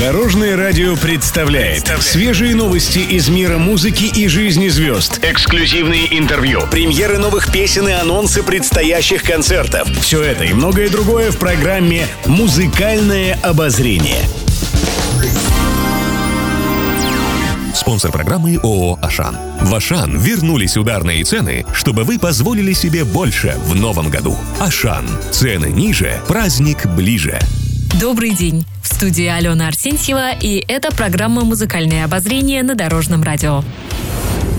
Дорожное радио представляет свежие новости из мира музыки и жизни звезд. Эксклюзивные интервью, премьеры новых песен и анонсы предстоящих концертов. Все это и многое другое в программе «Музыкальное обозрение». Спонсор программы ООО «Ашан». В «Ашан» вернулись ударные цены, чтобы вы позволили себе больше в новом году. «Ашан». Цены ниже, праздник ближе. Добрый день! В студии Алена Арсентьева, и это программа «Музыкальное обозрение» на Дорожном радио.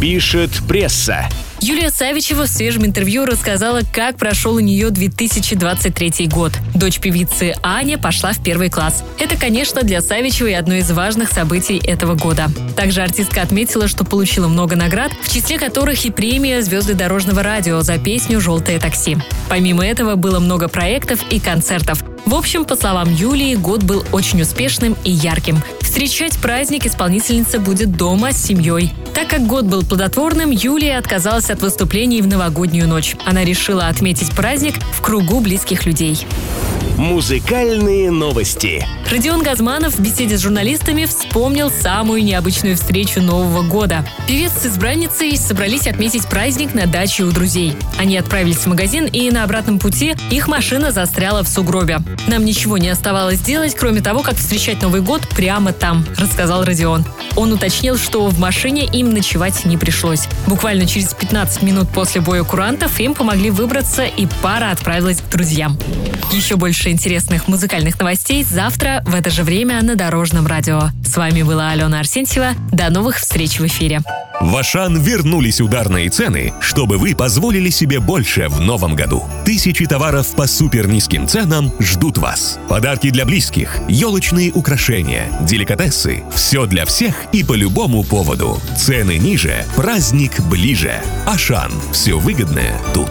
Пишет пресса. Юлия Савичева в свежем интервью рассказала, как прошел у нее 2023 год. Дочь певицы Аня пошла в первый класс. Это, конечно, для Савичевой одно из важных событий этого года. Также артистка отметила, что получила много наград, в числе которых и премия «Звезды дорожного радио» за песню «Желтое такси». Помимо этого было много проектов и концертов. В общем, по словам Юлии, год был очень успешным и ярким. Встречать праздник исполнительница будет дома с семьей. Так как год был плодотворным, Юлия отказалась от выступлений в новогоднюю ночь. Она решила отметить праздник в кругу близких людей. Музыкальные новости. Родион Газманов в беседе с журналистами вспомнил самую необычную встречу Нового года. Певец с избранницей собрались отметить праздник на даче у друзей. Они отправились в магазин, и на обратном пути их машина застряла в сугробе. «Нам ничего не оставалось делать, кроме того, как встречать Новый год прямо там», – рассказал Родион. Он уточнил, что в машине им ночевать не пришлось. Буквально через 15 минут после боя курантов им помогли выбраться, и пара отправилась к друзьям. Еще больше интересных музыкальных новостей завтра в это же время на Дорожном радио. С вами была Алена Арсентьева. До новых встреч в эфире. В Ашан вернулись ударные цены, чтобы вы позволили себе больше в новом году. Тысячи товаров по супер низким ценам ждут вас. Подарки для близких, елочные украшения, деликатесы. Все для всех и по любому поводу. Цены ниже, праздник ближе. Ашан. Все выгодное тут.